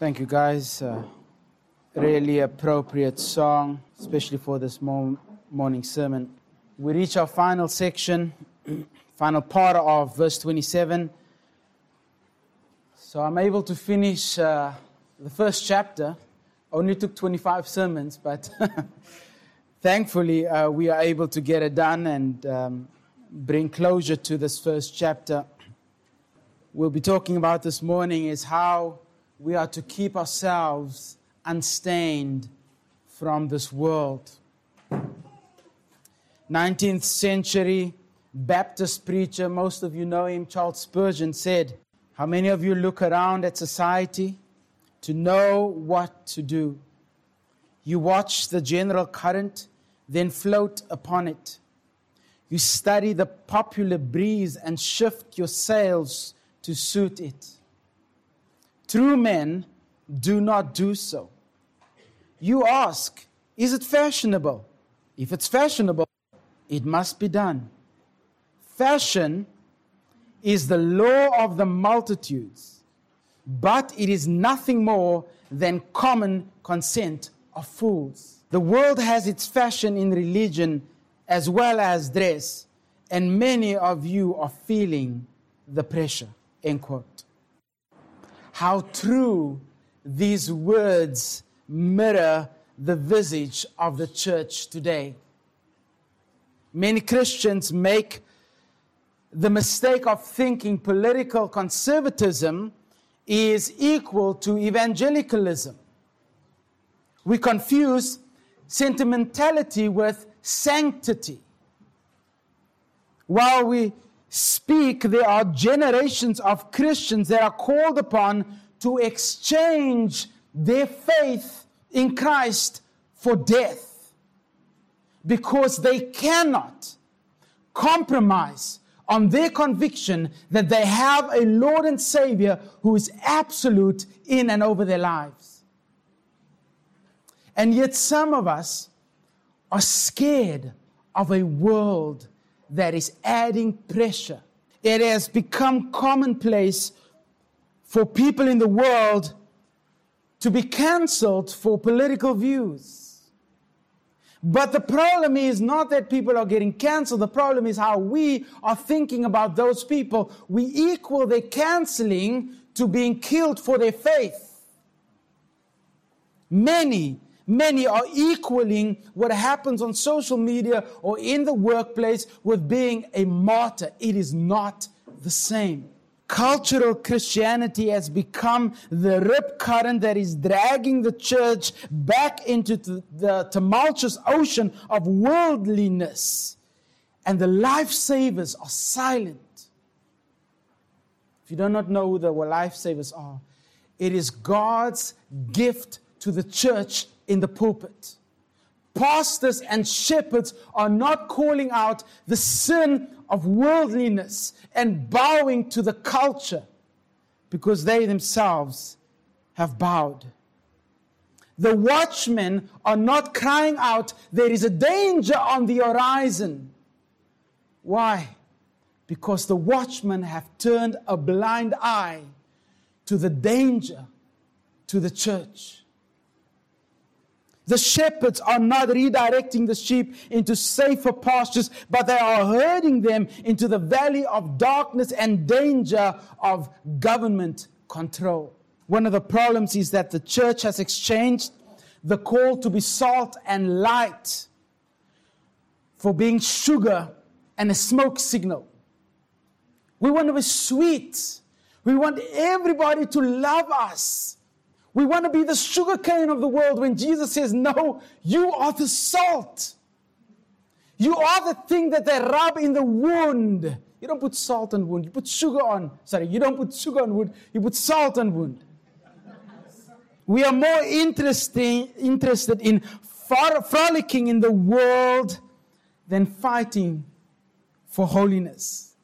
Thank you, guys. Uh, really appropriate song, especially for this mo- morning sermon. We reach our final section, final part of verse 27. So I'm able to finish uh, the first chapter. Only took 25 sermons, but thankfully uh, we are able to get it done and um, bring closure to this first chapter. We'll be talking about this morning is how we are to keep ourselves unstained from this world. 19th century Baptist preacher, most of you know him, Charles Spurgeon, said, How many of you look around at society to know what to do? You watch the general current, then float upon it. You study the popular breeze and shift your sails to suit it. True men do not do so. You ask, is it fashionable? If it's fashionable, it must be done. Fashion is the law of the multitudes, but it is nothing more than common consent of fools. The world has its fashion in religion as well as dress, and many of you are feeling the pressure. End quote how true these words mirror the visage of the church today. Many Christians make the mistake of thinking political conservatism is equal to evangelicalism. We confuse sentimentality with sanctity. While we speak, there are generations of Christians that are called upon to exchange their faith in Christ for death because they cannot compromise on their conviction that they have a Lord and Savior who is absolute in and over their lives. And yet, some of us are scared of a world that is adding pressure. It has become commonplace for people in the world to be cancelled for political views. But the problem is not that people are getting cancelled. The problem is how we are thinking about those people. We equal their cancelling to being killed for their faith. Many Many are equaling what happens on social media or in the workplace with being a martyr. It is not the same. Cultural Christianity has become the rip current that is dragging the church back into the tumultuous ocean of worldliness. And the lifesavers are silent. If you do not know who the lifesavers are, it is God's gift to the church in the pulpit. Pastors and shepherds are not calling out the sin of worldliness and bowing to the culture because they themselves have bowed. The watchmen are not crying out, there is a danger on the horizon. Why? Because the watchmen have turned a blind eye to the danger to the church. The shepherds are not redirecting the sheep into safer pastures, but they are herding them into the valley of darkness and danger of government control. One of the problems is that the church has exchanged the call to be salt and light for being sugar and a smoke signal. We want to be sweet. We want everybody to love us. We want to be the sugar cane of the world when Jesus says, No, you are the salt. You are the thing that they rub in the wound. You don't put salt on wound, you put sugar on. Sorry, you don't put sugar on wound, you put salt on wound. We are more interesting, interested in frolicking in the world than fighting for holiness.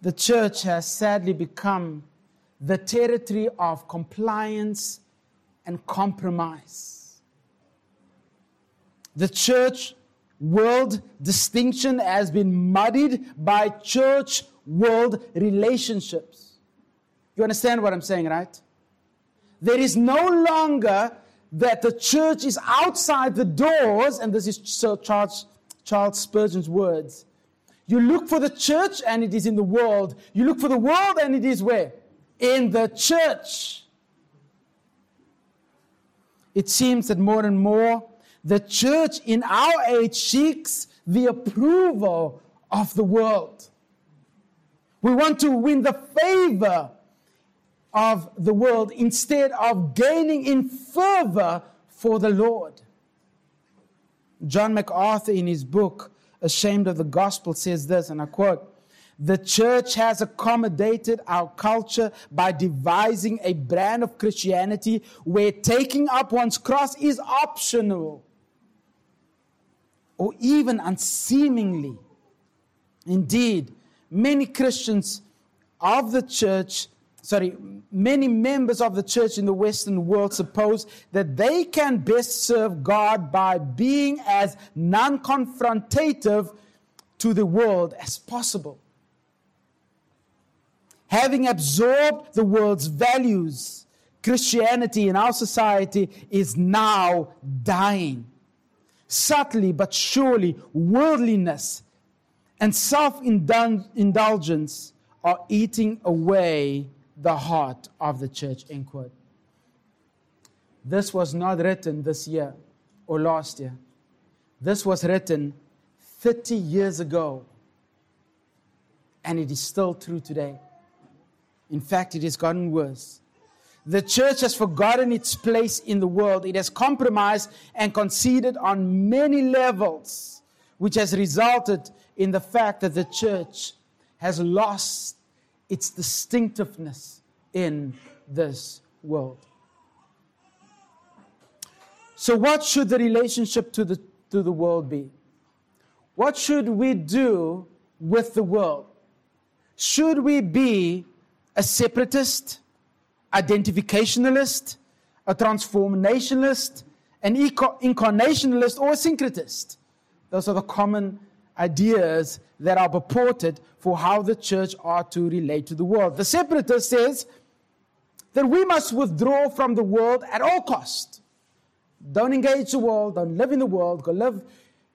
The church has sadly become the territory of compliance and compromise. The church world distinction has been muddied by church world relationships. You understand what I'm saying, right? There is no longer that the church is outside the doors, and this is Sir Charles, Charles Spurgeon's words. You look for the church and it is in the world. You look for the world and it is where? In the church. It seems that more and more the church in our age seeks the approval of the world. We want to win the favor of the world instead of gaining in fervor for the Lord. John MacArthur, in his book, Ashamed of the Gospel, says this, and I quote The church has accommodated our culture by devising a brand of Christianity where taking up one's cross is optional or even unseemingly. Indeed, many Christians of the church sorry, many members of the church in the Western world suppose that they can best serve God by being as non confrontative to the world as possible. Having absorbed the world's values, Christianity in our society is now dying. Subtly but surely, worldliness and self indulgence are eating away the heart of the church, end quote. This was not written this year or last year. This was written 30 years ago. And it is still true today. In fact, it has gotten worse. The church has forgotten its place in the world. It has compromised and conceded on many levels, which has resulted in the fact that the church has lost its distinctiveness in this world. So, what should the relationship to the, to the world be? What should we do with the world? Should we be a separatist, identificationalist, a transformationalist, an incarnationalist, or a syncretist? Those are the common ideas that are purported for how the church ought to relate to the world. The separatist says that we must withdraw from the world at all cost. Don't engage the world, don't live in the world, go live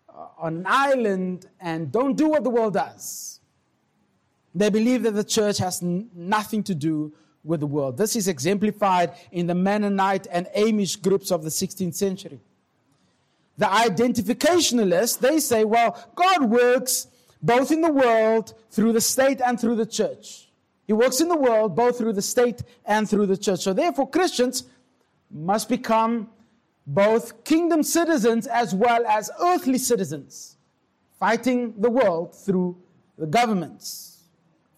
uh, on an island and don't do what the world does. They believe that the church has n- nothing to do with the world. This is exemplified in the Mennonite and Amish groups of the 16th century. The identificationalists, they say, well, God works both in the world, through the state, and through the church. He works in the world both through the state and through the church. So therefore, Christians must become both kingdom citizens as well as earthly citizens, fighting the world through the governments.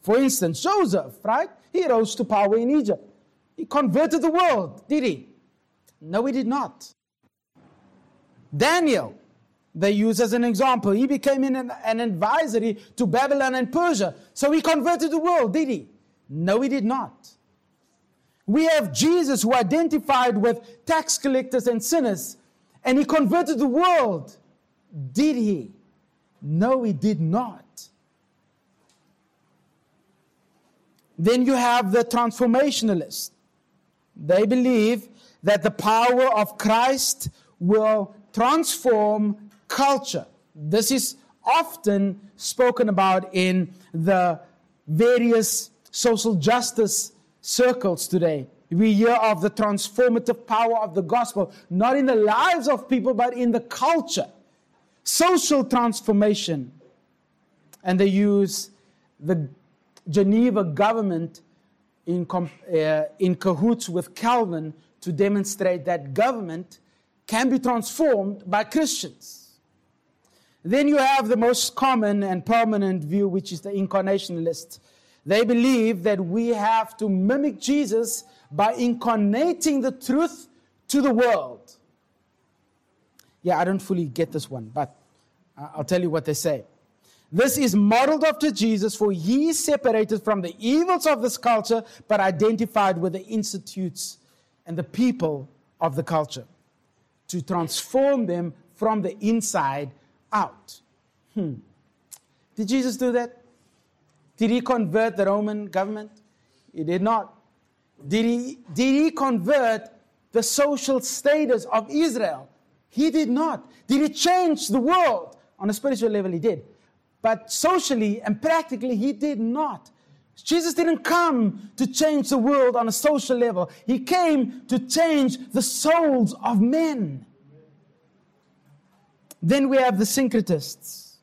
For instance, Joseph, right? He rose to power in Egypt. He converted the world, did he? No, he did not. Daniel, they use as an example. He became an, an advisory to Babylon and Persia. So he converted the world, did he? No, he did not. We have Jesus who identified with tax collectors and sinners, and he converted the world. Did he? No, he did not. Then you have the transformationalists. They believe that the power of Christ will transform culture. This is often spoken about in the various social justice circles today. We hear of the transformative power of the gospel, not in the lives of people, but in the culture. Social transformation. And they use the Geneva government in, uh, in cahoots with Calvin to demonstrate that government can be transformed by Christians. Then you have the most common and permanent view, which is the incarnationalist. They believe that we have to mimic Jesus by incarnating the truth to the world. Yeah, I don't fully get this one, but I'll tell you what they say. This is modeled after Jesus, for he separated from the evils of this culture, but identified with the institutes and the people of the culture to transform them from the inside out. Hmm. Did Jesus do that? Did he convert the Roman government? He did not. Did he, did he convert the social status of Israel? He did not. Did he change the world? On a spiritual level, he did. But socially and practically, he did not. Jesus didn't come to change the world on a social level, he came to change the souls of men. Then we have the syncretists,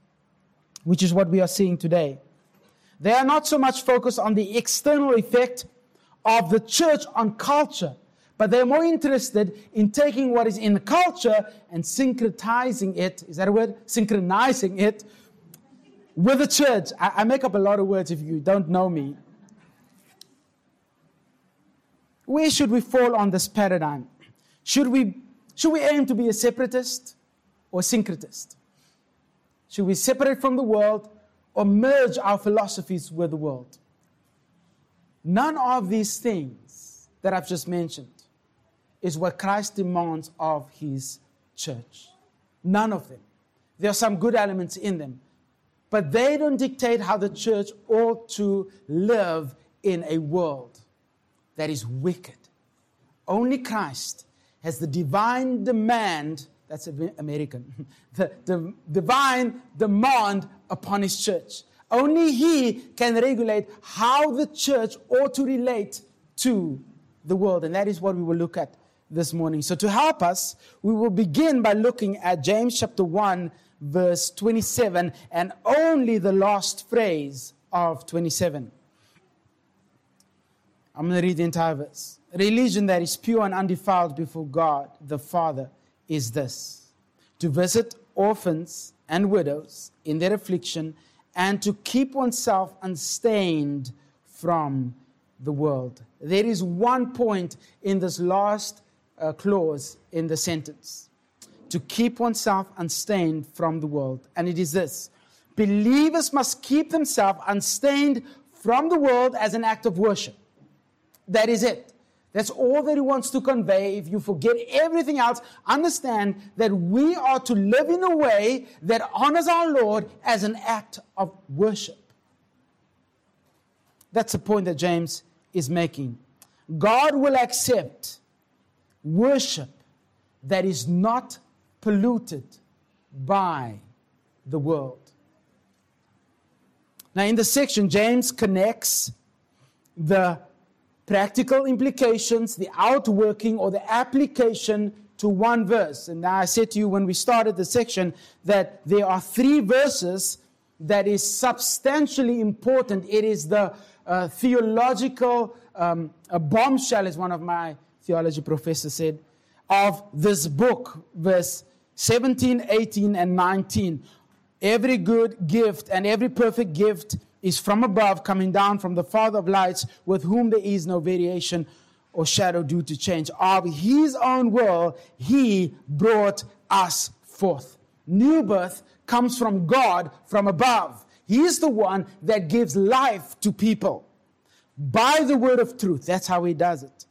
which is what we are seeing today. They are not so much focused on the external effect of the church on culture, but they're more interested in taking what is in the culture and syncretizing it. Is that a word? Synchronizing it with the church. I, I make up a lot of words if you don't know me. Where should we fall on this paradigm? Should we, should we aim to be a separatist or syncretist? Should we separate from the world or merge our philosophies with the world? None of these things that I've just mentioned is what Christ demands of his church. None of them. There are some good elements in them, but they don't dictate how the church ought to live in a world that is wicked. Only Christ has the divine demand, that's American, the, the divine demand upon his church. Only he can regulate how the church ought to relate to the world. And that is what we will look at this morning. So, to help us, we will begin by looking at James chapter 1, verse 27, and only the last phrase of 27. I'm going to read the entire verse. Religion that is pure and undefiled before God the Father is this to visit orphans and widows in their affliction and to keep oneself unstained from the world. There is one point in this last uh, clause in the sentence to keep oneself unstained from the world. And it is this believers must keep themselves unstained from the world as an act of worship. That is it. That's all that he wants to convey. If you forget everything else, understand that we are to live in a way that honors our Lord as an act of worship. That's the point that James is making. God will accept worship that is not polluted by the world. Now, in this section, James connects the practical implications, the outworking or the application to one verse. And I said to you when we started the section that there are three verses that is substantially important. It is the uh, theological um, bombshell, as one of my theology professors said, of this book, verse 17, 18, and 19. Every good gift and every perfect gift is from above, coming down from the Father of lights, with whom there is no variation or shadow due to change. Of his own will, he brought us forth. New birth comes from God from above. He is the one that gives life to people by the word of truth. That's how he does it.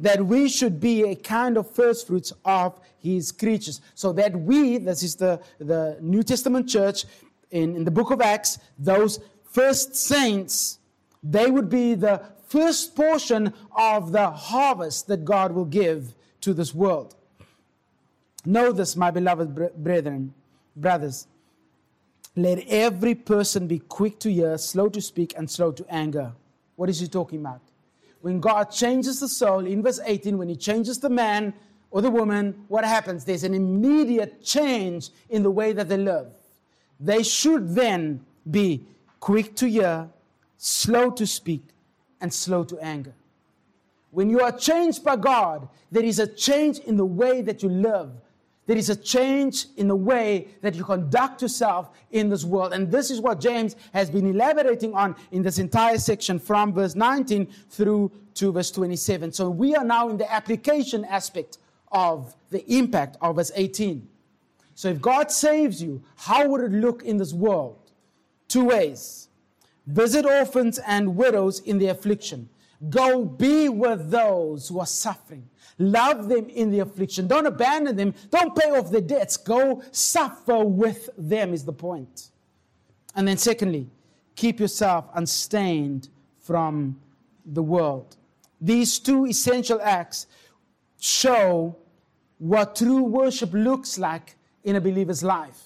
That we should be a kind of first fruits of his creatures. So that we, this is the, the New Testament church in, in the book of Acts, those first saints, they would be the first portion of the harvest that God will give to this world. Know this, my beloved brethren, brothers. Let every person be quick to hear, slow to speak, and slow to anger. What is he talking about? When God changes the soul, in verse 18, when he changes the man or the woman, what happens? There's an immediate change in the way that they live. They should then be quick to hear, slow to speak, and slow to anger. When you are changed by God, there is a change in the way that you live. There is a change in the way that you conduct yourself in this world. And this is what James has been elaborating on in this entire section from verse 19 through to verse 27. So we are now in the application aspect of the impact of verse 18. So if God saves you, how would it look in this world? Two ways visit orphans and widows in their affliction. Go be with those who are suffering. Love them in the affliction. Don't abandon them. Don't pay off their debts. Go suffer with them, is the point. And then, secondly, keep yourself unstained from the world. these two essential acts show what true worship looks like in a believer's life.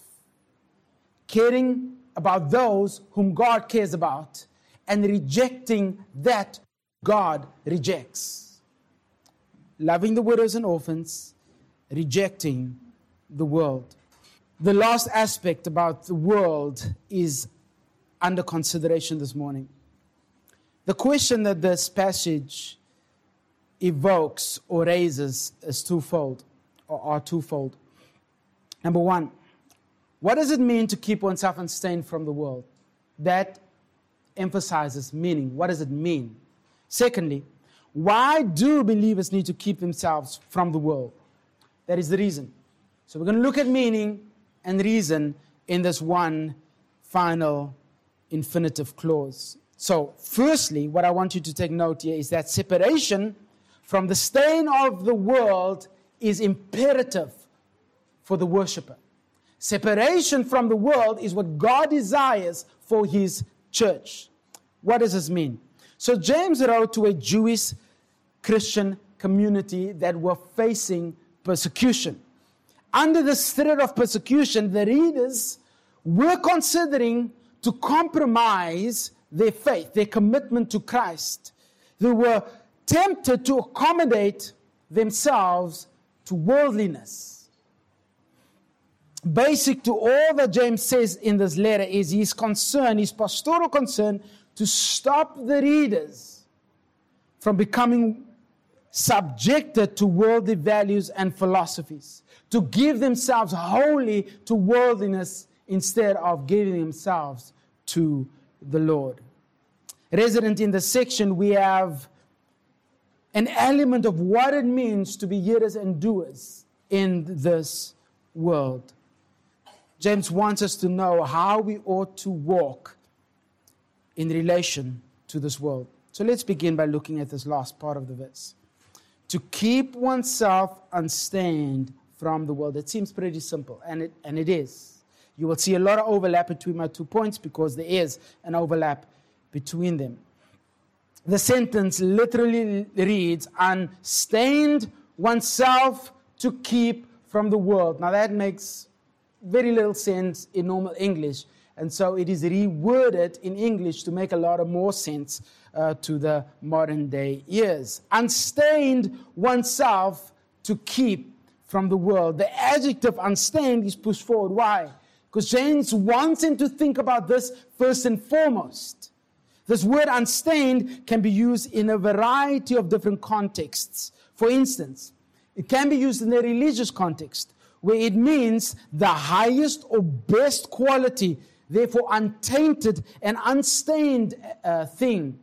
Caring about those whom God cares about and rejecting that God rejects. Loving the widows and orphans, rejecting the world. The last aspect about the world is under consideration this morning. The question that this passage evokes or raises is twofold, or are twofold. Number one, what does it mean to keep oneself unstained from the world? That emphasizes meaning. What does it mean? Secondly, why do believers need to keep themselves from the world? That is the reason. So we're going to look at meaning and reason in this one final infinitive clause. So, firstly, what I want you to take note here is that separation from the stain of the world is imperative for the worshiper. Separation from the world is what God desires for his church. What does this mean? So, James wrote to a Jewish Christian community that were facing persecution. Under the threat of persecution, the readers were considering to compromise their faith, their commitment to Christ. They were tempted to accommodate themselves to worldliness basic to all that James says in this letter is his concern, his pastoral concern, to stop the readers from becoming subjected to worldly values and philosophies, to give themselves wholly to worldliness instead of giving themselves to the Lord. Resident in the section, we have an element of what it means to be hearers and doers in this world. James wants us to know how we ought to walk in relation to this world. So let's begin by looking at this last part of the verse. To keep oneself unstained from the world. It seems pretty simple, and it, and it is. You will see a lot of overlap between my two points because there is an overlap between them. The sentence literally reads, unstained oneself to keep from the world. Now that makes very little sense in normal English. And so it is reworded in English to make a lot of more sense uh, to the modern day ears. Unstained oneself to keep from the world. The adjective unstained is pushed forward. Why? Because James wants him to think about this first and foremost. This word unstained can be used in a variety of different contexts. For instance, it can be used in a religious context where it means the highest or best quality, therefore untainted and unstained uh, thing,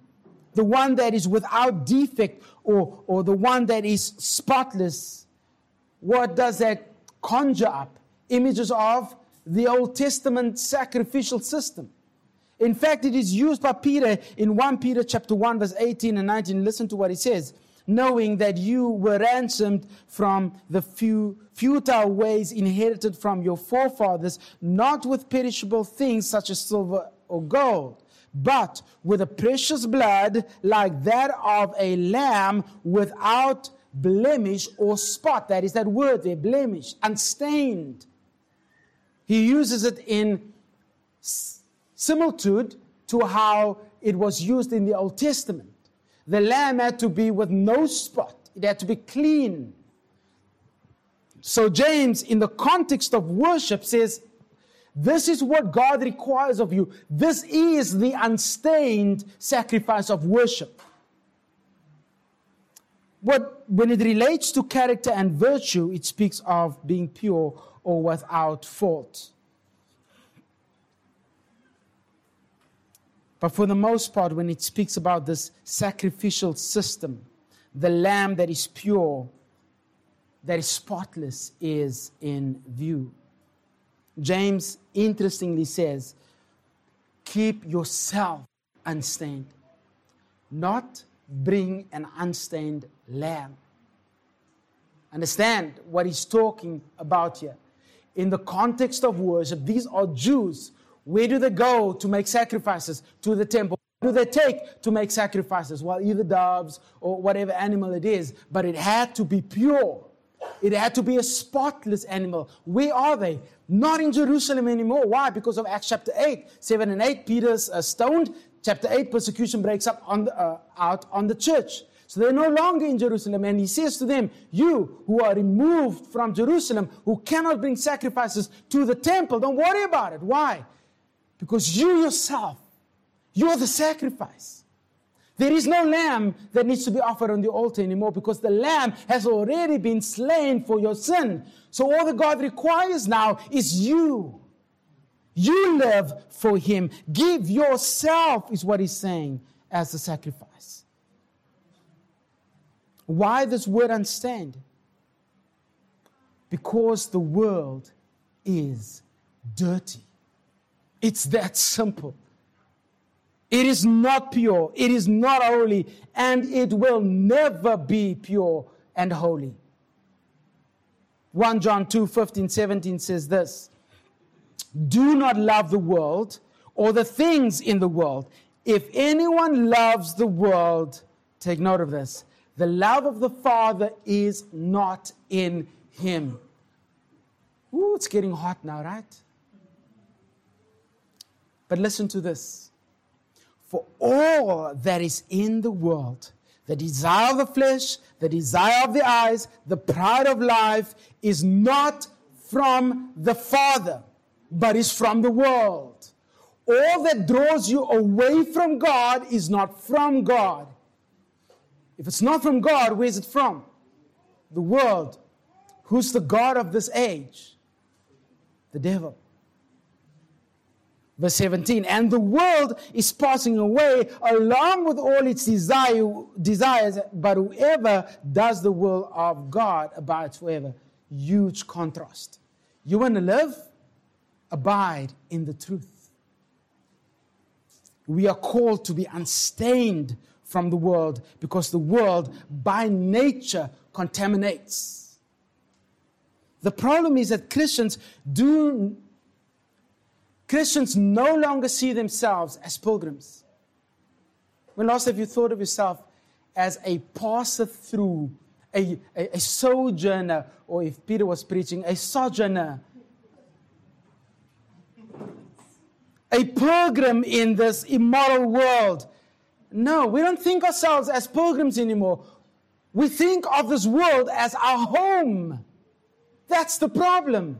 the one that is without defect or, or the one that is spotless. What does that conjure up? Images of the Old Testament sacrificial system. In fact, it is used by Peter in 1 Peter chapter 1, verse 18 and 19. Listen to what he says knowing that you were ransomed from the few futile ways inherited from your forefathers, not with perishable things such as silver or gold, but with a precious blood like that of a lamb without blemish or spot. That is that word there, blemish, unstained. He uses it in similitude to how it was used in the Old Testament. The lamb had to be with no spot, it had to be clean. So, James, in the context of worship, says, This is what God requires of you. This is the unstained sacrifice of worship. What, when it relates to character and virtue, it speaks of being pure or without fault. But for the most part, when it speaks about this sacrificial system, the lamb that is pure, that is spotless, is in view. James interestingly says, Keep yourself unstained, not bring an unstained lamb. Understand what he's talking about here. In the context of worship, these are Jews where do they go to make sacrifices? To the temple. What do they take to make sacrifices? Well, either doves or whatever animal it is, but it had to be pure. It had to be a spotless animal. Where are they? Not in Jerusalem anymore. Why? Because of Acts chapter 8. 7 and 8, Peter's uh, stoned. Chapter 8, persecution breaks up on the, uh, out on the church. So they're no longer in Jerusalem. And he says to them, You who are removed from Jerusalem, who cannot bring sacrifices to the temple, don't worry about it. Why? Because you yourself, you're the sacrifice. There is no lamb that needs to be offered on the altar anymore because the lamb has already been slain for your sin. So all that God requires now is you. You live for Him. Give yourself, is what He's saying, as a sacrifice. Why this word understand? Because the world is dirty. It's that simple. It is not pure, it is not holy, and it will never be pure and holy. 1 John 2 15, 17 says this Do not love the world or the things in the world. If anyone loves the world, take note of this the love of the Father is not in him. Ooh, it's getting hot now, right? But listen to this. For all that is in the world, the desire of the flesh, the desire of the eyes, the pride of life is not from the Father, but is from the world. All that draws you away from God is not from God. If it's not from God, where's it from? The world. Who's the God of this age? The devil. Verse 17, and the world is passing away along with all its desire, desires, but whoever does the will of God abides forever. Huge contrast. You want to live? Abide in the truth. We are called to be unstained from the world because the world by nature contaminates. The problem is that Christians do Christians no longer see themselves as pilgrims. When last have you thought of yourself as a passer through, a, a, a sojourner, or if Peter was preaching, a sojourner? A pilgrim in this immoral world. No, we don't think ourselves as pilgrims anymore. We think of this world as our home. That's the problem.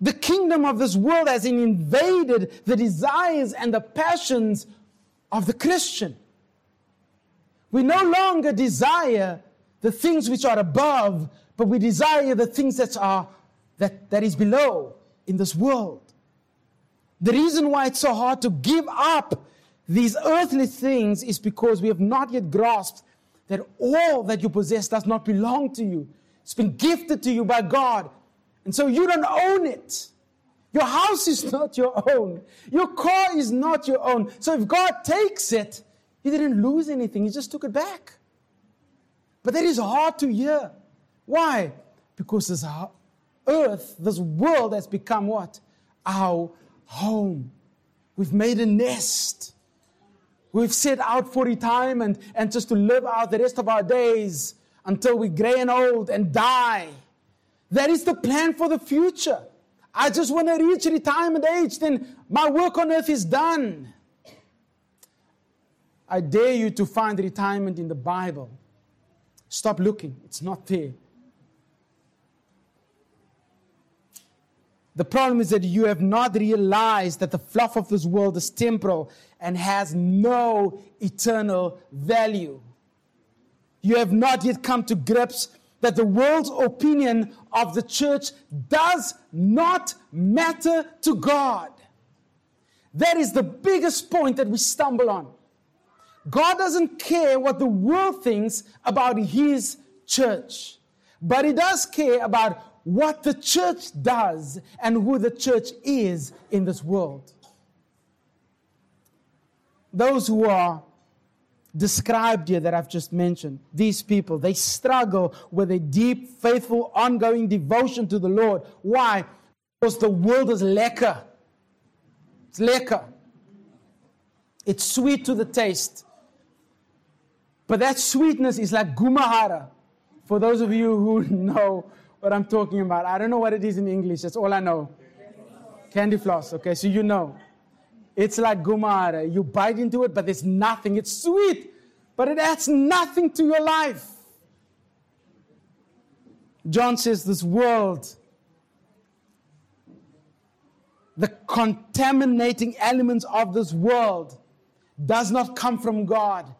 The kingdom of this world has invaded the desires and the passions of the Christian. We no longer desire the things which are above, but we desire the things that are that, that is below in this world. The reason why it's so hard to give up these earthly things is because we have not yet grasped that all that you possess does not belong to you. It's been gifted to you by God. And so you don't own it. Your house is not your own. Your car is not your own. So if God takes it, He didn't lose anything, He just took it back. But that is hard to hear. Why? Because this earth, this world has become what? Our home. We've made a nest. We've set out for retirement and just to live out the rest of our days until we're gray and old and die. That is the plan for the future. I just want to reach retirement age, then my work on earth is done. I dare you to find retirement in the Bible. Stop looking, it's not there. The problem is that you have not realized that the fluff of this world is temporal and has no eternal value. You have not yet come to grips that the world's opinion of the church does not matter to God. That is the biggest point that we stumble on. God doesn't care what the world thinks about his church, but he does care about what the church does and who the church is in this world. Those who are described here that I've just mentioned, these people, they struggle with a deep, faithful, ongoing devotion to the Lord. Why? Because the world is lekker. It's lekker. It's sweet to the taste. But that sweetness is like gumahara. For those of you who know what I'm talking about, I don't know what it is in English. That's all I know. Candy floss. Okay, so you know. It's like gumahara. You bite into it, but there's nothing. It's sweet, but it adds nothing to your life. John says this world, the contaminating elements of this world, does not come from God.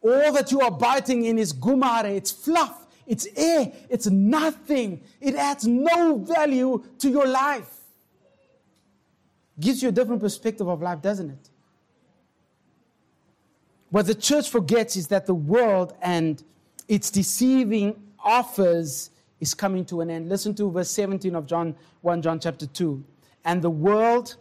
All that you are biting in is gumare, it's fluff, it's air, it's nothing. It adds no value to your life. Gives you a different perspective of life, doesn't it? What the church forgets is that the world and its deceiving offers is coming to an end. Listen to verse 17 of John 1 John chapter 2. And the world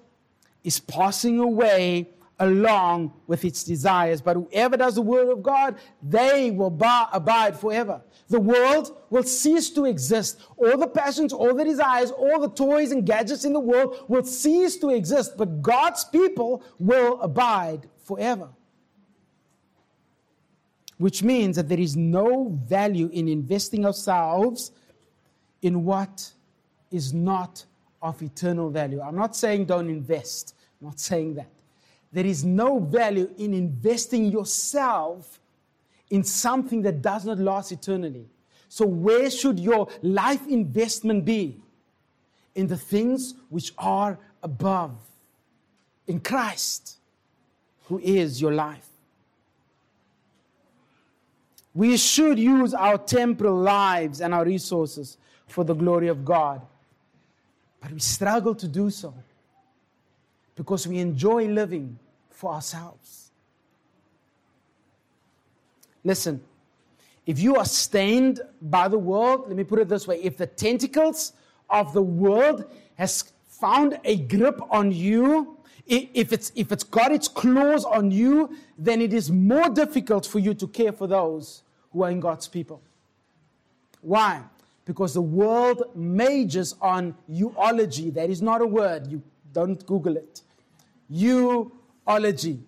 is passing away along with its desires. But whoever does the will of God, they will abide forever. The world will cease to exist. All the passions, all the desires, all the toys and gadgets in the world will cease to exist. But God's people will abide forever. Which means that there is no value in investing ourselves in what is not of eternal value. I'm not saying don't invest, I'm not saying that. There is no value in investing yourself in something that does not last eternally. So, where should your life investment be? In the things which are above, in Christ, who is your life. We should use our temporal lives and our resources for the glory of God. But we struggle to do so because we enjoy living for ourselves. Listen, if you are stained by the world, let me put it this way if the tentacles of the world has found a grip on you, if it's, if it's got its claws on you, then it is more difficult for you to care for those who are in God's people. Why? Because the world majors on eulogy. That is not a word. You don't Google it. Eulogy.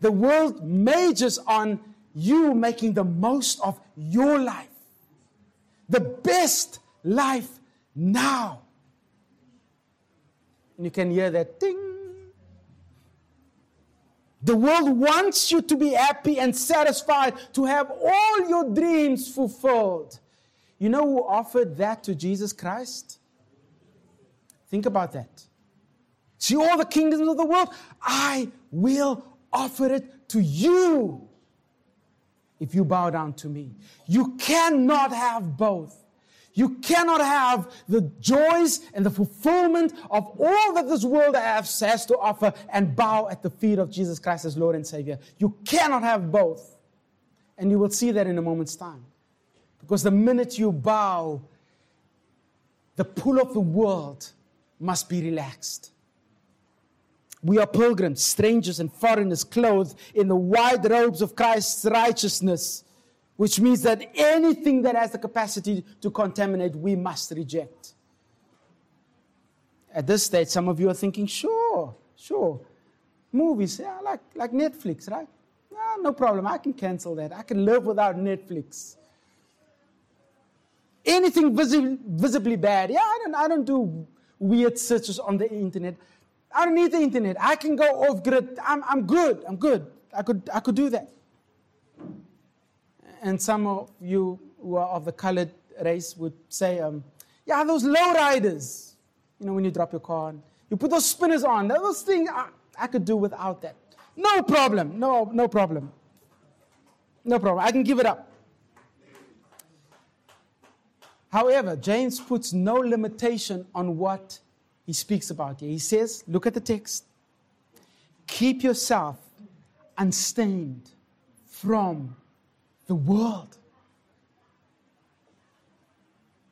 The world majors on you making the most of your life. The best life now. And you can hear that ding. The world wants you to be happy and satisfied, to have all your dreams fulfilled. You know who offered that to Jesus Christ? Think about that. See all the kingdoms of the world? I will offer it to you if you bow down to me. You cannot have both. You cannot have the joys and the fulfillment of all that this world has, has to offer and bow at the feet of Jesus Christ as Lord and Savior. You cannot have both. And you will see that in a moment's time. Because the minute you bow, the pull of the world must be relaxed. We are pilgrims, strangers, and foreigners clothed in the white robes of Christ's righteousness, which means that anything that has the capacity to contaminate, we must reject. At this stage, some of you are thinking, sure, sure. Movies, yeah, like, like Netflix, right? Yeah, no problem. I can cancel that. I can live without Netflix. Anything visibly, visibly bad, yeah, I don't, I don't do weird searches on the internet. I don't need the internet. I can go off grid. I'm, I'm good. I'm good. I could, I could do that. And some of you who are of the colored race would say, um, yeah, those lowriders. You know, when you drop your car, and you put those spinners on. Those things, I, I could do without that. No problem. No, no problem. No problem. I can give it up. However, James puts no limitation on what he speaks about here. He says, look at the text. Keep yourself unstained from the world.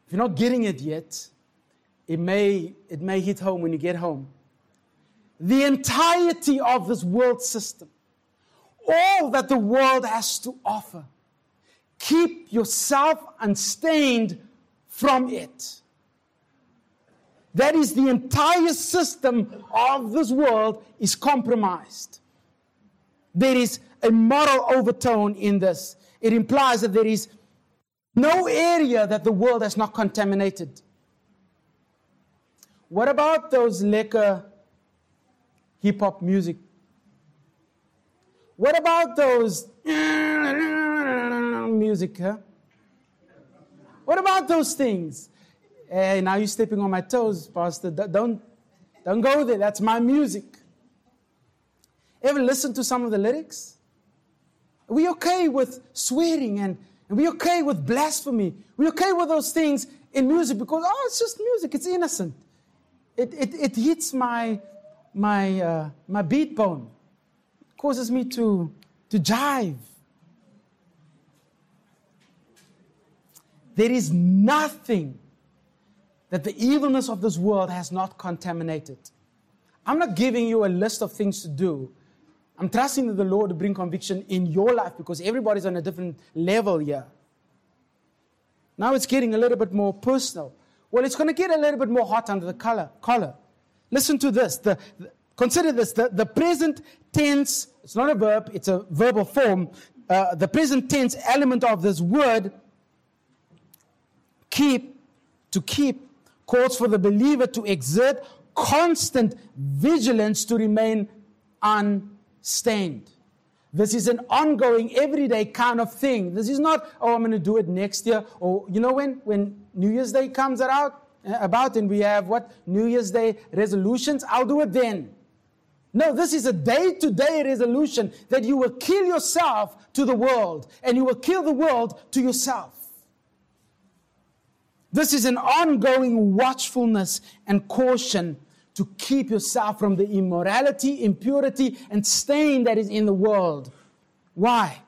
If you're not getting it yet, it may, it may hit home when you get home. The entirety of this world system, all that the world has to offer, keep yourself unstained from it. That is, the entire system of this world is compromised. there is a moral overtone in this. It implies that there is no area that the world has not contaminated. What about those lekker hip hop music? What about those music? Huh? What about those things? Hey, now you're stepping on my toes, Pastor. Don't, don't go there. That's my music. Ever listen to some of the lyrics? Are we okay with swearing and, and we okay with blasphemy? We okay with those things in music because, oh, it's just music. It's innocent. It, it, it hits my, my, uh, my beat bone. It causes me to, to jive. There is nothing that the evilness of this world has not contaminated. I'm not giving you a list of things to do. I'm trusting that the Lord to bring conviction in your life because everybody's on a different level here. Now it's getting a little bit more personal. Well, it's going to get a little bit more hot under the collar, collar. Listen to this. The, the, consider this. The, the present tense, it's not a verb, it's a verbal form. Uh, the present tense element of this word, keep, to keep, calls for the believer to exert constant vigilance to remain unstained. This is an ongoing, everyday kind of thing. This is not, oh, I'm going to do it next year. Or, you know, when, when New Year's Day comes out, uh, about and we have what? New Year's Day resolutions, I'll do it then. No, this is a day to day resolution that you will kill yourself to the world and you will kill the world to yourself. This is an ongoing watchfulness and caution to keep yourself from the immorality, impurity, and stain that is in the world. Why?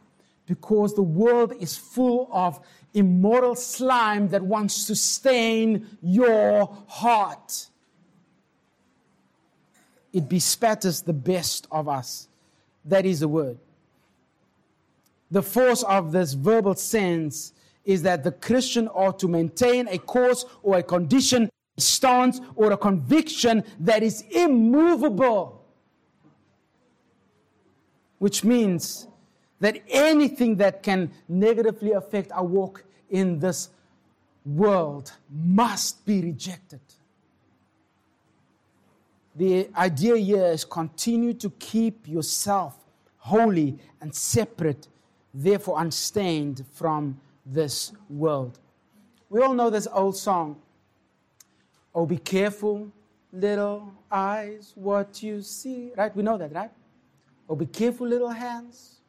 Because the world is full of immoral slime that wants to stain your heart. It bespatters the best of us. That is the word. The force of this verbal sense is that the Christian ought to maintain a course or a condition a stance or a conviction that is immovable. Which means that anything that can negatively affect our walk in this world must be rejected. The idea here is continue to keep yourself holy and separate, therefore unstained from this world. We all know this old song Oh, be careful, little eyes, what you see. Right? We know that, right? Oh, be careful, little hands,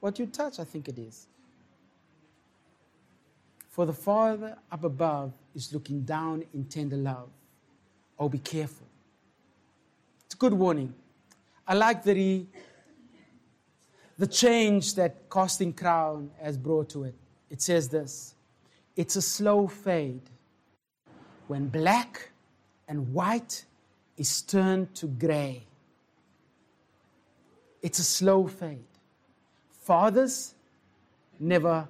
what you touch, I think it is. For the Father up above is looking down in tender love. Oh, be careful. It's a good warning. I like that he, the change that Casting Crown has brought to it. It says this it's a slow fade when black and white is turned to gray. It's a slow fade. Fathers never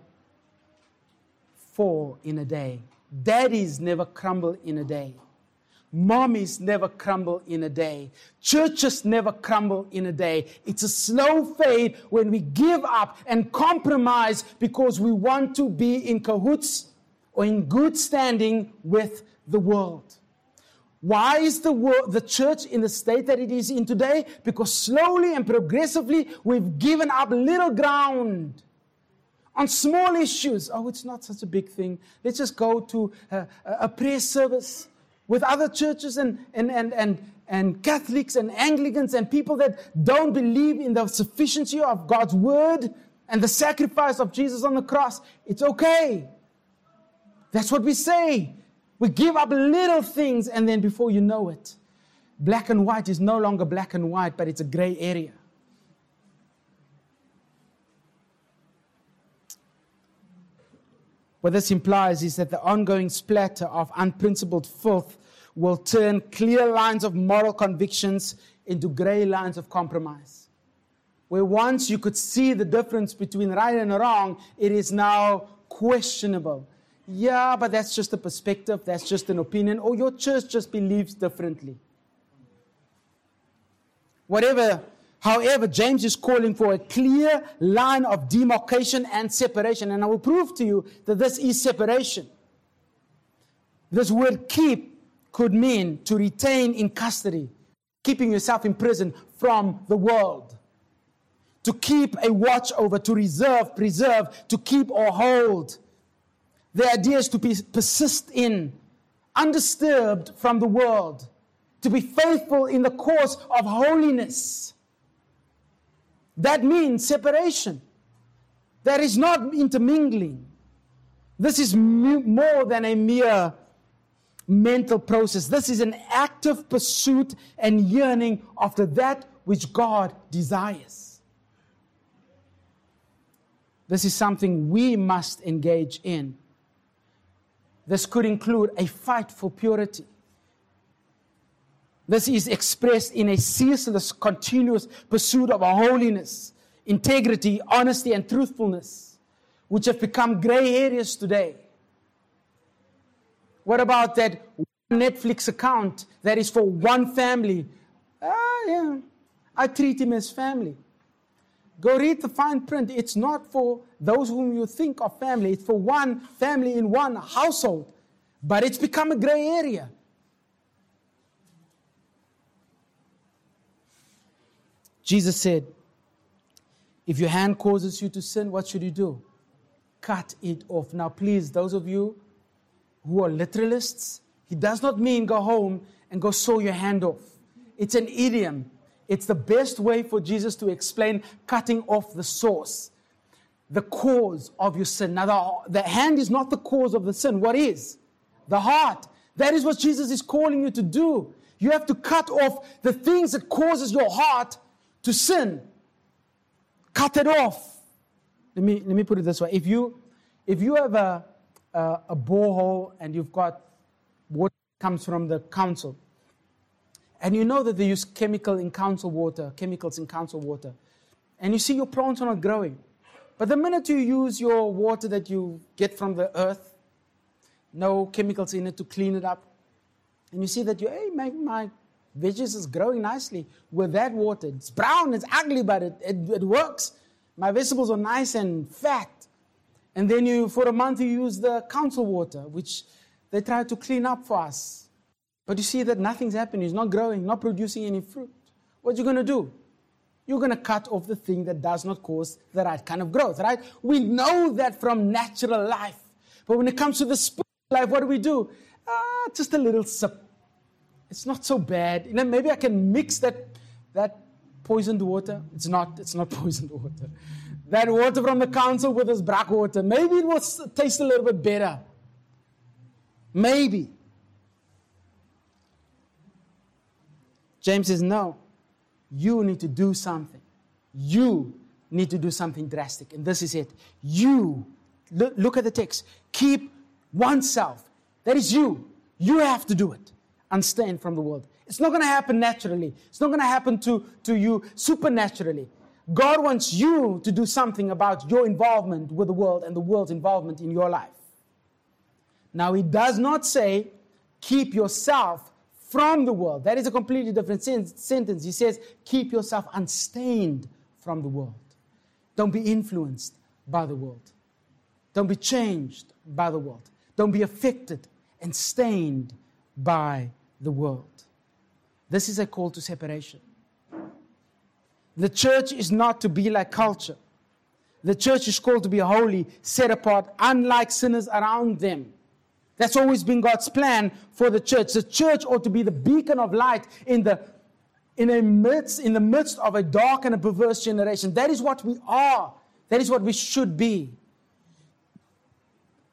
fall in a day. Daddies never crumble in a day. Mommies never crumble in a day. Churches never crumble in a day. It's a slow fade when we give up and compromise because we want to be in cahoots or in good standing with the world. Why is the, world, the church in the state that it is in today? Because slowly and progressively we've given up little ground on small issues. Oh, it's not such a big thing. Let's just go to a, a prayer service with other churches and, and, and, and, and Catholics and Anglicans and people that don't believe in the sufficiency of God's word and the sacrifice of Jesus on the cross. It's okay. That's what we say. We give up little things, and then before you know it, black and white is no longer black and white, but it's a gray area. What this implies is that the ongoing splatter of unprincipled filth will turn clear lines of moral convictions into gray lines of compromise. Where once you could see the difference between right and wrong, it is now questionable yeah, but that's just a perspective, that's just an opinion, or your church just believes differently. Whatever, However, James is calling for a clear line of demarcation and separation. And I will prove to you that this is separation. This word keep could mean to retain in custody, keeping yourself in prison from the world. To keep a watch over, to reserve, preserve, to keep or hold. The idea is to be, persist in, undisturbed from the world, to be faithful in the course of holiness. That means separation. That is not intermingling. This is more than a mere mental process. This is an active pursuit and yearning after that which God desires. This is something we must engage in. This could include a fight for purity. This is expressed in a ceaseless, continuous pursuit of holiness, integrity, honesty, and truthfulness, which have become gray areas today. What about that Netflix account that is for one family? Ah, yeah, I treat him as family. Go read the fine print. It's not for those whom you think are family, it's for one family in one household. But it's become a gray area. Jesus said, If your hand causes you to sin, what should you do? Cut it off. Now, please, those of you who are literalists, he does not mean go home and go sew your hand off. It's an idiom. It's the best way for Jesus to explain cutting off the source, the cause of your sin. Now, the, the hand is not the cause of the sin. What is? The heart. That is what Jesus is calling you to do. You have to cut off the things that causes your heart to sin. Cut it off. Let me, let me put it this way. If you, if you have a, a, a borehole and you've got water comes from the council, and you know that they use chemical in council water, chemicals in council water, and you see your plants are not growing. But the minute you use your water that you get from the earth, no chemicals in it to clean it up, and you see that you, hey, my, my Veggies is growing nicely with that water. It's brown, it's ugly, but it, it, it works. My vegetables are nice and fat. And then you, for a month, you use the council water, which they try to clean up for us. But you see that nothing's happening. It's not growing, not producing any fruit. What are you going to do? You're going to cut off the thing that does not cause the right kind of growth, right? We know that from natural life. But when it comes to the spiritual life, what do we do? Ah, just a little sip it's not so bad. You know, maybe I can mix that, that poisoned water. It's not, it's not poisoned water. That water from the council with this black water. Maybe it will taste a little bit better. Maybe. James says, no. You need to do something. You need to do something drastic. And this is it. You, look, look at the text. Keep oneself. That is you. You have to do it unstained from the world. It's not going to happen naturally. It's not going to happen to, to you supernaturally. God wants you to do something about your involvement with the world and the world's involvement in your life. Now, He does not say, keep yourself from the world. That is a completely different sen- sentence. He says, keep yourself unstained from the world. Don't be influenced by the world. Don't be changed by the world. Don't be affected and stained by the world. This is a call to separation. The church is not to be like culture. The church is called to be holy, set apart, unlike sinners around them. That's always been God's plan for the church. The church ought to be the beacon of light in the, in, a midst, in the midst of a dark and a perverse generation. That is what we are. That is what we should be.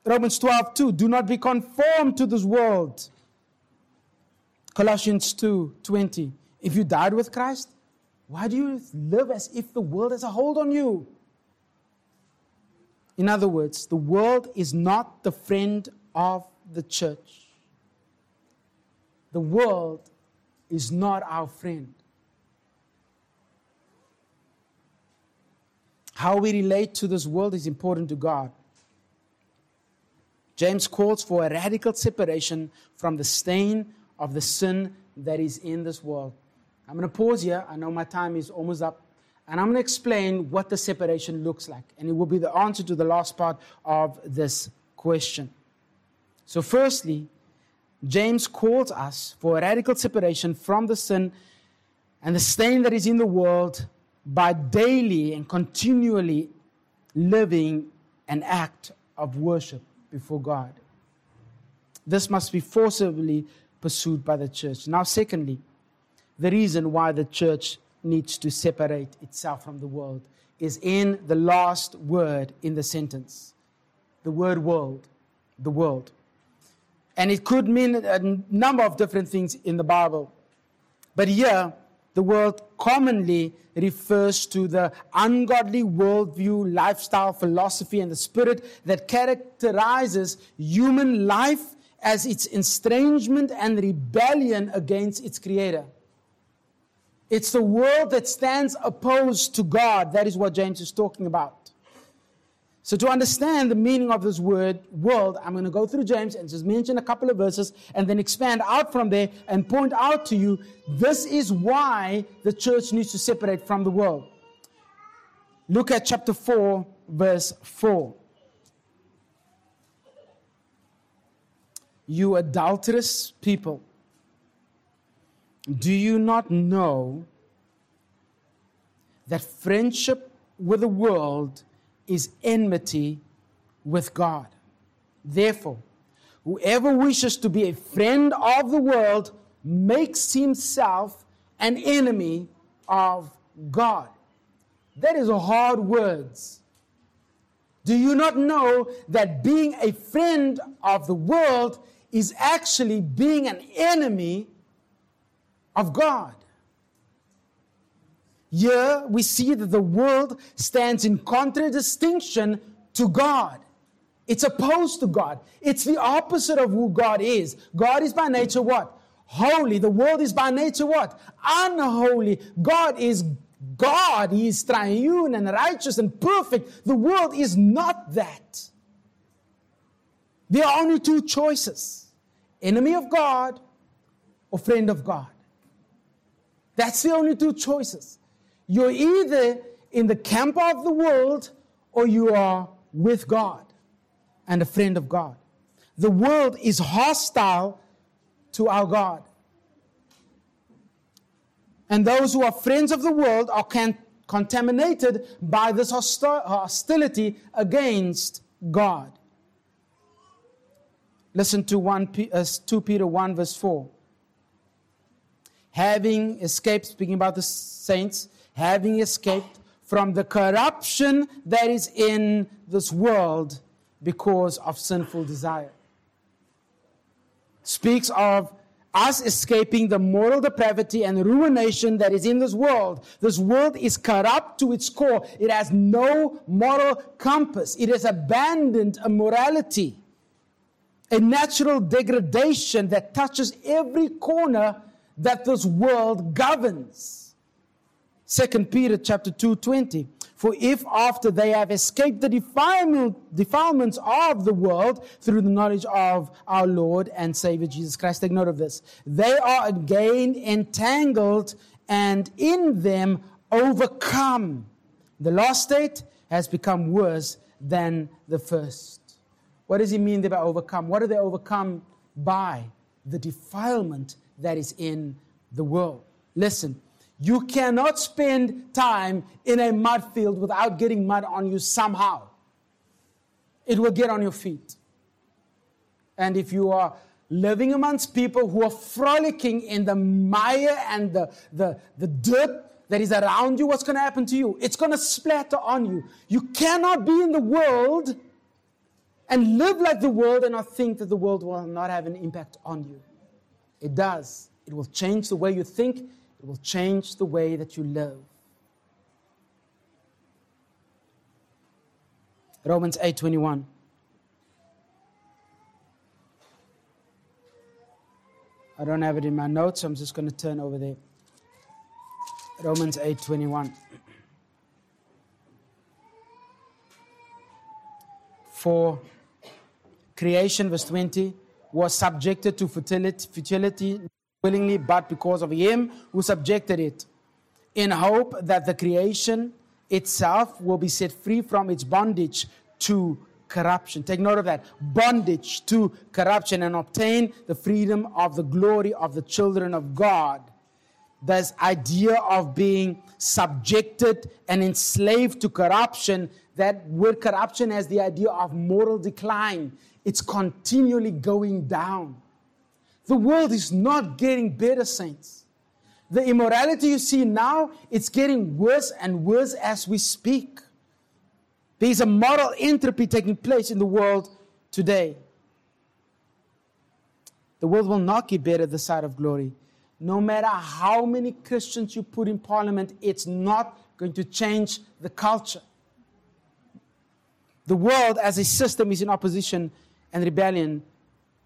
Romans 12, 2. Do not be conformed to this world Colossians 2 20. If you died with Christ, why do you live as if the world has a hold on you? In other words, the world is not the friend of the church. The world is not our friend. How we relate to this world is important to God. James calls for a radical separation from the stain of the sin that is in this world. I'm going to pause here. I know my time is almost up. And I'm going to explain what the separation looks like. And it will be the answer to the last part of this question. So, firstly, James calls us for a radical separation from the sin and the stain that is in the world by daily and continually living an act of worship before God. This must be forcibly pursued by the church. Now, secondly, the reason why the church needs to separate itself from the world is in the last word in the sentence the word world, the world. And it could mean a number of different things in the Bible. But here, the world commonly refers to the ungodly worldview, lifestyle, philosophy, and the spirit that characterizes human life as its estrangement and rebellion against its creator. It's the world that stands opposed to God. That is what James is talking about. So, to understand the meaning of this word world, I'm going to go through James and just mention a couple of verses and then expand out from there and point out to you this is why the church needs to separate from the world. Look at chapter 4, verse 4. You adulterous people. Do you not know that friendship with the world is enmity with God? Therefore, whoever wishes to be a friend of the world makes himself an enemy of God. That is hard words. Do you not know that being a friend of the world is actually being an enemy of God. Here we see that the world stands in contradistinction to God. It's opposed to God. It's the opposite of who God is. God is by nature what? Holy. The world is by nature what? Unholy. God is God. He is triune and righteous and perfect. The world is not that. There are only two choices enemy of God or friend of God. That's the only two choices. You're either in the camp of the world or you are with God and a friend of God. The world is hostile to our God. And those who are friends of the world are can, contaminated by this hostility against God. Listen to 1, uh, 2 Peter 1, verse 4 having escaped, speaking about the saints, having escaped from the corruption that is in this world because of sinful desire. Speaks of us escaping the moral depravity and ruination that is in this world. This world is corrupt to its core. It has no moral compass. It has abandoned a morality, a natural degradation that touches every corner that this world governs. 2 Peter chapter 2:20 For if after they have escaped the defilement, defilements of the world through the knowledge of our Lord and Savior Jesus Christ, take note of this, they are again entangled and in them overcome. The last state has become worse than the first. What does he mean by overcome? What are they overcome by? The defilement that is in the world. Listen, you cannot spend time in a mud field without getting mud on you somehow. It will get on your feet. And if you are living amongst people who are frolicking in the mire and the, the, the dirt that is around you, what's going to happen to you? It's going to splatter on you. You cannot be in the world and live like the world and not think that the world will not have an impact on you. It does. It will change the way you think, it will change the way that you live. Romans 8:21 I don't have it in my notes, so I'm just going to turn over there. Romans 8:21 For creation verse 20 was subjected to futility, futility willingly, but because of him who subjected it, in hope that the creation itself will be set free from its bondage to corruption. Take note of that bondage to corruption and obtain the freedom of the glory of the children of God. This idea of being subjected and enslaved to corruption, that word corruption has the idea of moral decline. It's continually going down. The world is not getting better, saints. The immorality you see now, it's getting worse and worse as we speak. There's a moral entropy taking place in the world today. The world will not get better the side of glory. No matter how many Christians you put in parliament, it's not going to change the culture. The world as a system is in opposition and rebellion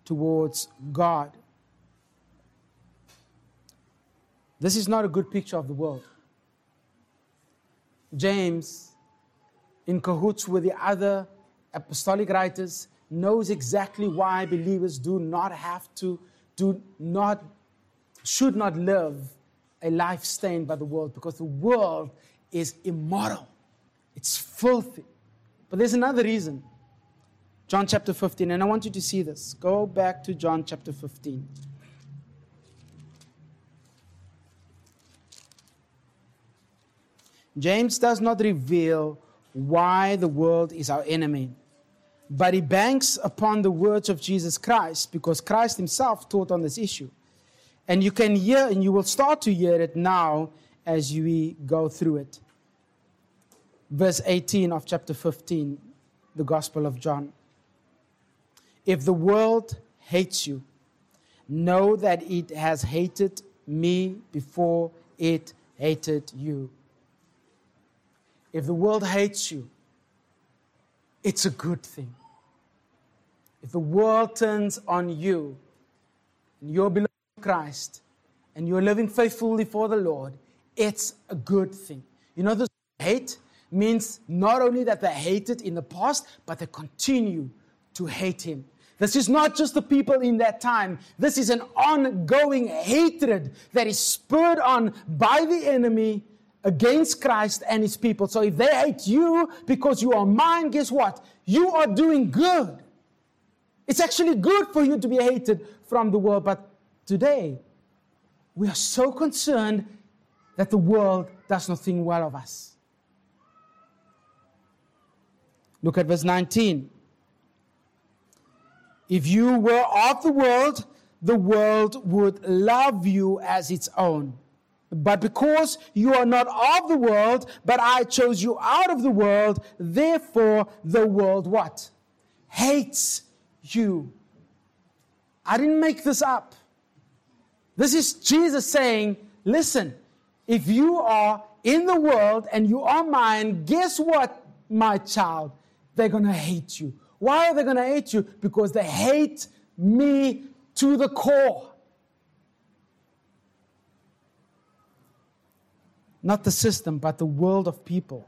towards God. This is not a good picture of the world. James, in cahoots with the other apostolic writers, knows exactly why believers do not have to, do not, should not live a life stained by the world because the world is immoral, it's filthy. But there's another reason. John chapter 15, and I want you to see this. Go back to John chapter 15. James does not reveal why the world is our enemy, but he banks upon the words of Jesus Christ because Christ himself taught on this issue. And you can hear, and you will start to hear it now as we go through it. Verse 18 of chapter 15, the Gospel of John. If the world hates you, know that it has hated me before it hated you. If the world hates you, it's a good thing. If the world turns on you and you're beloved Christ and you're living faithfully for the Lord, it's a good thing. You know, this hate means not only that they hated in the past, but they continue to hate Him. This is not just the people in that time. This is an ongoing hatred that is spurred on by the enemy against Christ and his people. So if they hate you because you are mine, guess what? You are doing good. It's actually good for you to be hated from the world. But today, we are so concerned that the world does not think well of us. Look at verse 19. If you were of the world, the world would love you as its own. But because you are not of the world, but I chose you out of the world, therefore the world what? Hates you. I didn't make this up. This is Jesus saying, listen, if you are in the world and you are mine, guess what, my child? They're going to hate you. Why are they going to hate you? Because they hate me to the core. not the system, but the world of people,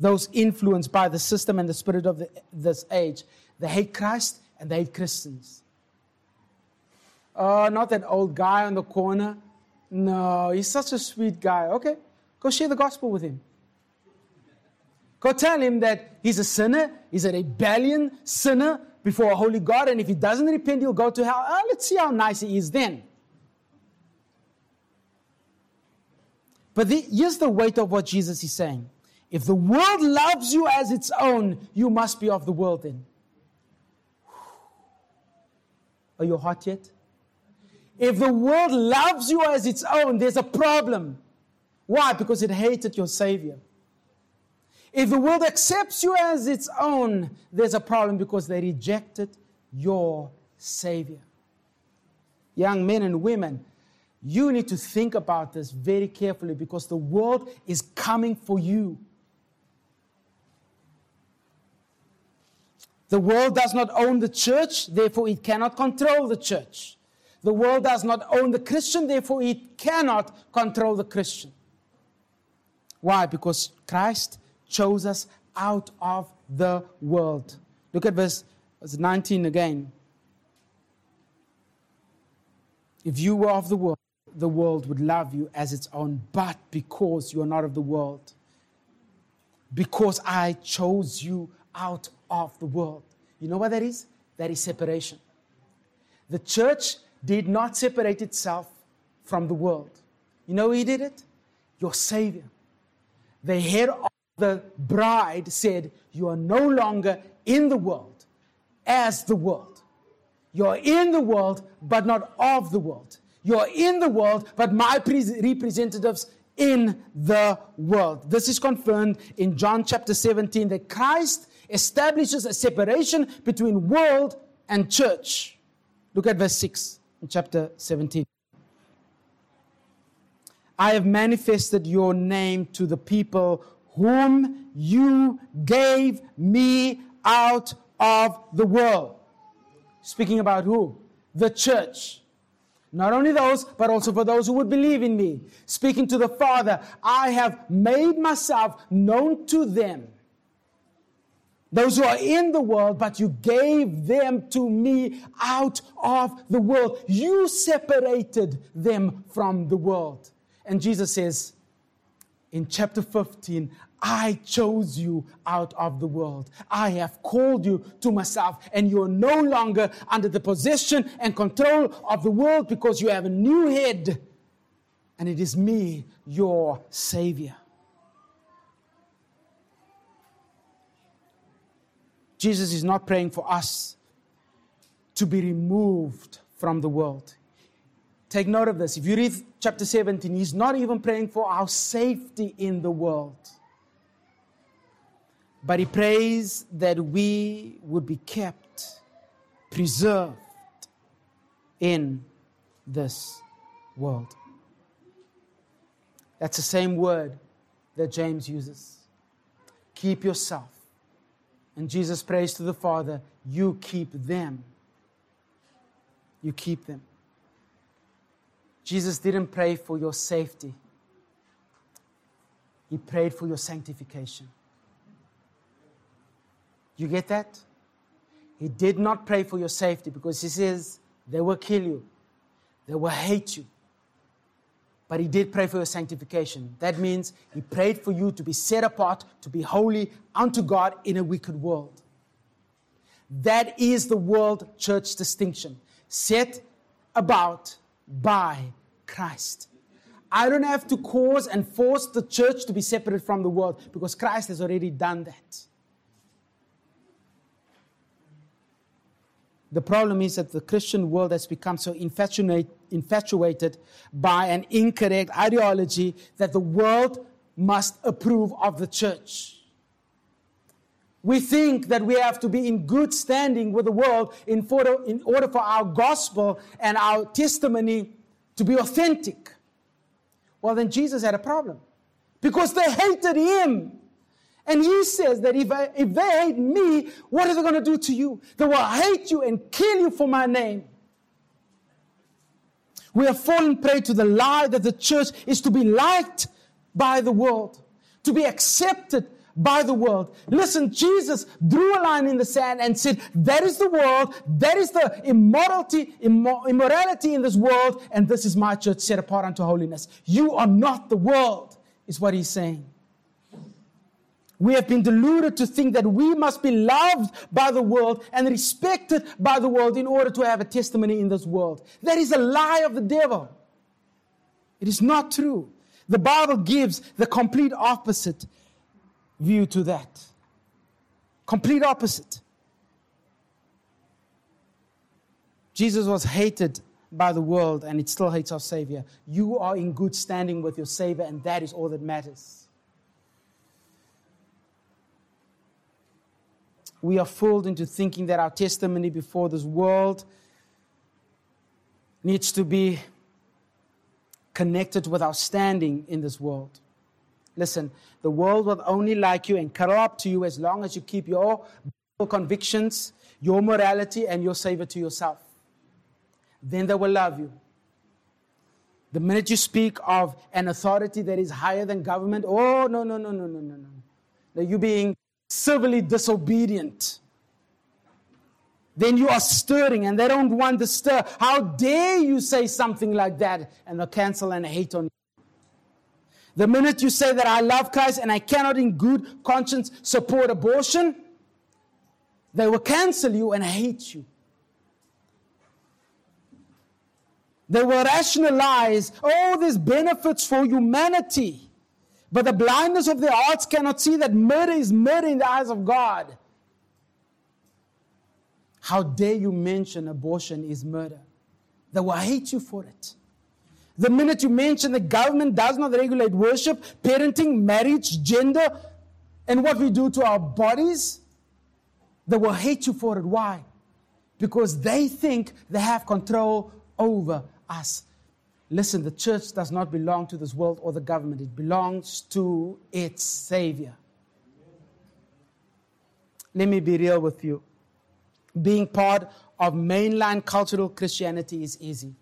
those influenced by the system and the spirit of the, this age. They hate Christ and they hate Christians. Oh, not that old guy on the corner. No, he's such a sweet guy. Okay, go share the gospel with him. Go tell him that he's a sinner, he's a rebellion sinner before a holy God, and if he doesn't repent, he'll go to hell. Oh, let's see how nice he is then. But the, here's the weight of what Jesus is saying. If the world loves you as its own, you must be of the world then. Are you hot yet? If the world loves you as its own, there's a problem. Why? Because it hated your Savior. If the world accepts you as its own, there's a problem because they rejected your Savior. Young men and women, you need to think about this very carefully because the world is coming for you. The world does not own the church, therefore, it cannot control the church. The world does not own the Christian, therefore, it cannot control the Christian. Why? Because Christ chose us out of the world. Look at verse 19 again. If you were of the world, the world would love you as its own, but because you are not of the world, because I chose you out of the world. You know what that is? That is separation. The church did not separate itself from the world. You know he did it? Your Savior. The head of the bride said, You are no longer in the world as the world. You're in the world, but not of the world. You're in the world, but my representatives in the world. This is confirmed in John chapter 17 that Christ establishes a separation between world and church. Look at verse 6 in chapter 17. I have manifested your name to the people whom you gave me out of the world. Speaking about who? The church. Not only those, but also for those who would believe in me. Speaking to the Father, I have made myself known to them. Those who are in the world, but you gave them to me out of the world. You separated them from the world. And Jesus says in chapter 15, I chose you out of the world. I have called you to myself, and you're no longer under the possession and control of the world because you have a new head, and it is me, your Savior. Jesus is not praying for us to be removed from the world. Take note of this. If you read chapter 17, he's not even praying for our safety in the world. But he prays that we would be kept, preserved in this world. That's the same word that James uses. Keep yourself. And Jesus prays to the Father, You keep them. You keep them. Jesus didn't pray for your safety, He prayed for your sanctification. You get that? He did not pray for your safety because He says they will kill you, they will hate you. But He did pray for your sanctification. That means He prayed for you to be set apart, to be holy unto God in a wicked world. That is the world church distinction. Set about by Christ. I don't have to cause and force the church to be separate from the world because Christ has already done that. The problem is that the Christian world has become so infatuated by an incorrect ideology that the world must approve of the church. We think that we have to be in good standing with the world in, in order for our gospel and our testimony to be authentic. Well, then Jesus had a problem because they hated him. And he says that if, I, if they hate me, what are they going to do to you? They will hate you and kill you for my name. We have fallen prey to the lie that the church is to be liked by the world, to be accepted by the world. Listen, Jesus drew a line in the sand and said, That is the world, that is the immorality, immorality in this world, and this is my church set apart unto holiness. You are not the world, is what he's saying. We have been deluded to think that we must be loved by the world and respected by the world in order to have a testimony in this world. That is a lie of the devil. It is not true. The Bible gives the complete opposite view to that. Complete opposite. Jesus was hated by the world and it still hates our Savior. You are in good standing with your Savior, and that is all that matters. We are fooled into thinking that our testimony before this world needs to be connected with our standing in this world. Listen, the world will only like you and cuddle up to you as long as you keep your convictions, your morality, and your savor to yourself. Then they will love you. The minute you speak of an authority that is higher than government, oh, no, no, no, no, no, no, no. You're being civilly disobedient. then you are stirring and they don't want to stir. How dare you say something like that? And they'll cancel and hate on you. The minute you say that I love Christ and I cannot in good conscience support abortion, they will cancel you and hate you. They will rationalize, oh, these benefits for humanity. But the blindness of their hearts cannot see that murder is murder in the eyes of God. How dare you mention abortion is murder? They will hate you for it. The minute you mention the government does not regulate worship, parenting, marriage, gender, and what we do to our bodies, they will hate you for it. Why? Because they think they have control over us. Listen, the church does not belong to this world or the government, it belongs to its Savior. Let me be real with you being part of mainline cultural Christianity is easy.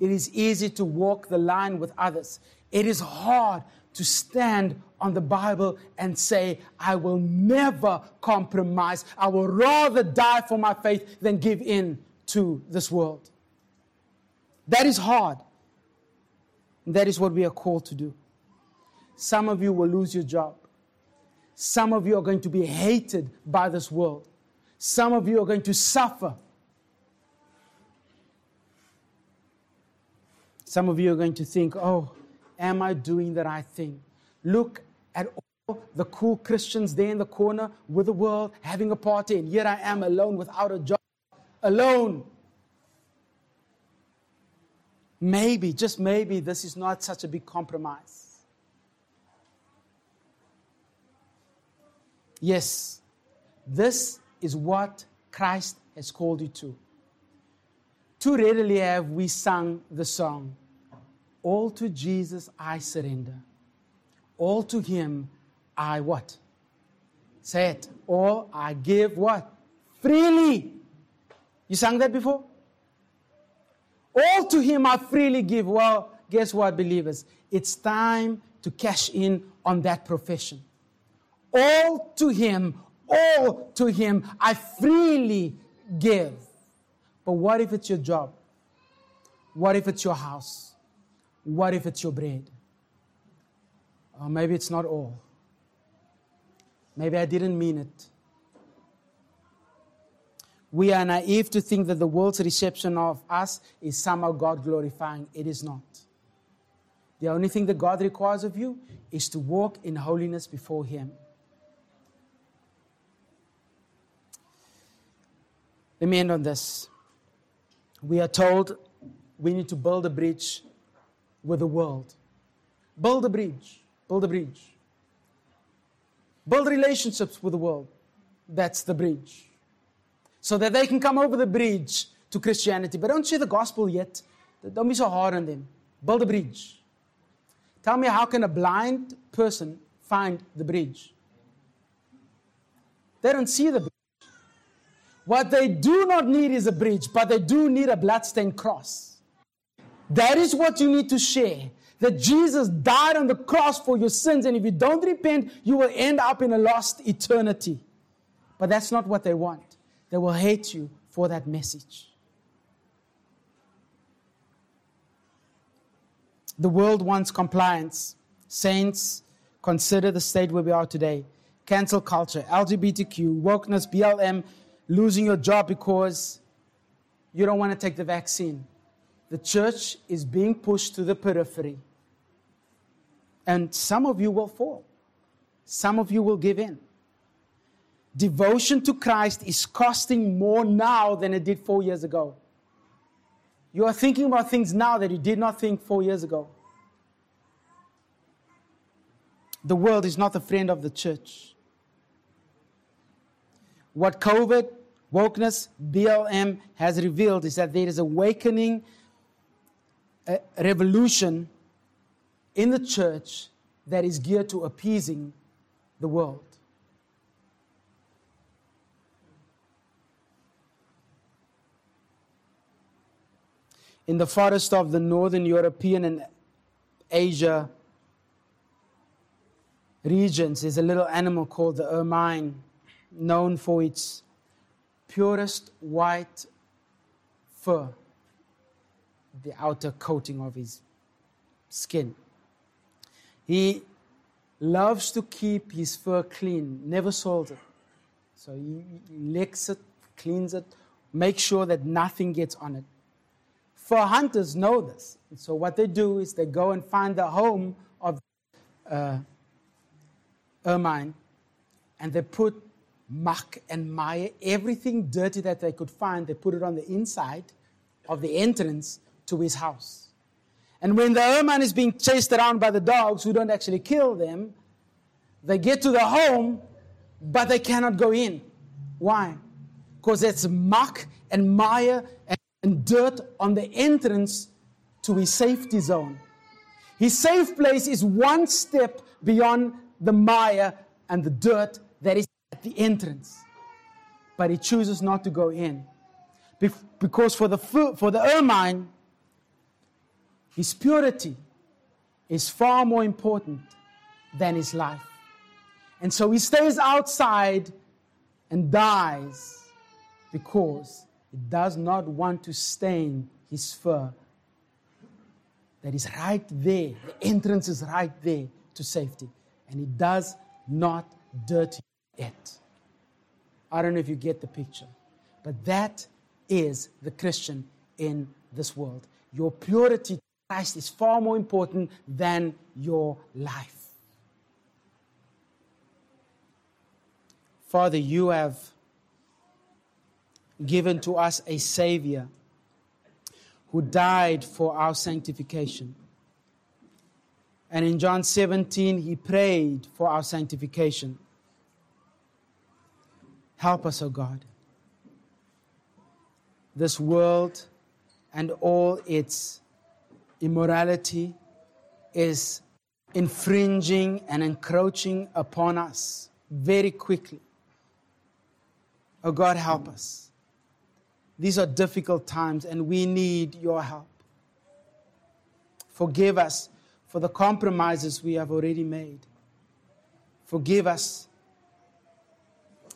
It is easy to walk the line with others. It is hard to stand on the Bible and say, I will never compromise. I will rather die for my faith than give in to this world. That is hard. That is what we are called to do. Some of you will lose your job. Some of you are going to be hated by this world. Some of you are going to suffer. Some of you are going to think, oh, am I doing the right thing? Look at all the cool Christians there in the corner with the world having a party, and here I am alone without a job. Alone. Maybe, just maybe, this is not such a big compromise. Yes, this is what Christ has called you to. Too readily have we sung the song, All to Jesus I surrender. All to Him I what? Say it. All I give what? Freely. You sang that before? All to Him I freely give. Well, guess what, believers? It's time to cash in on that profession. All to Him, all to Him. I freely give. But what if it's your job? What if it's your house? What if it's your bread? Or maybe it's not all. Maybe I didn't mean it. We are naive to think that the world's reception of us is somehow God glorifying. It is not. The only thing that God requires of you is to walk in holiness before Him. Let me end on this. We are told we need to build a bridge with the world. Build a bridge. Build a bridge. Build relationships with the world. That's the bridge. So that they can come over the bridge to Christianity. But don't share the gospel yet. Don't be so hard on them. Build a bridge. Tell me, how can a blind person find the bridge? They don't see the bridge. What they do not need is a bridge, but they do need a bloodstained cross. That is what you need to share. That Jesus died on the cross for your sins, and if you don't repent, you will end up in a lost eternity. But that's not what they want. They will hate you for that message. The world wants compliance. Saints, consider the state where we are today. Cancel culture, LGBTQ, wokeness, BLM, losing your job because you don't want to take the vaccine. The church is being pushed to the periphery. And some of you will fall, some of you will give in. Devotion to Christ is costing more now than it did four years ago. You are thinking about things now that you did not think four years ago. The world is not a friend of the church. What COVID, wokeness, BLM has revealed is that there is awakening, a revolution in the church that is geared to appeasing the world. In the forest of the northern European and Asia regions is a little animal called the ermine known for its purest white fur, the outer coating of his skin. He loves to keep his fur clean, never soils it. So he licks it, cleans it, makes sure that nothing gets on it. Fur hunters know this. And so what they do is they go and find the home of uh, ermine and they put muck and mire, everything dirty that they could find, they put it on the inside of the entrance to his house. And when the ermine is being chased around by the dogs who don't actually kill them, they get to the home, but they cannot go in. Why? Because it's muck and mire and, and dirt on the entrance to his safety zone. His safe place is one step beyond the mire and the dirt that is at the entrance. But he chooses not to go in. Because for the, for the ermine, his purity is far more important than his life. And so he stays outside and dies because he does not want to stain his fur. That is right there. The entrance is right there to safety. And he does not dirty it. I don't know if you get the picture, but that is the Christian in this world. Your purity Christ is far more important than your life. Father, you have given to us a Savior who died for our sanctification. And in John 17, he prayed for our sanctification. Help us, O God. This world and all its immorality is infringing and encroaching upon us very quickly. Oh God, help us. These are difficult times and we need your help. Forgive us for the compromises we have already made. Forgive us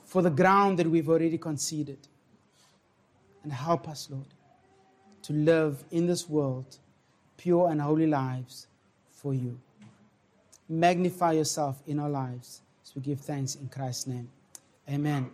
for the ground that we've already conceded. And help us, Lord, to live in this world pure and holy lives for you. Magnify yourself in our lives as we give thanks in Christ's name. Amen.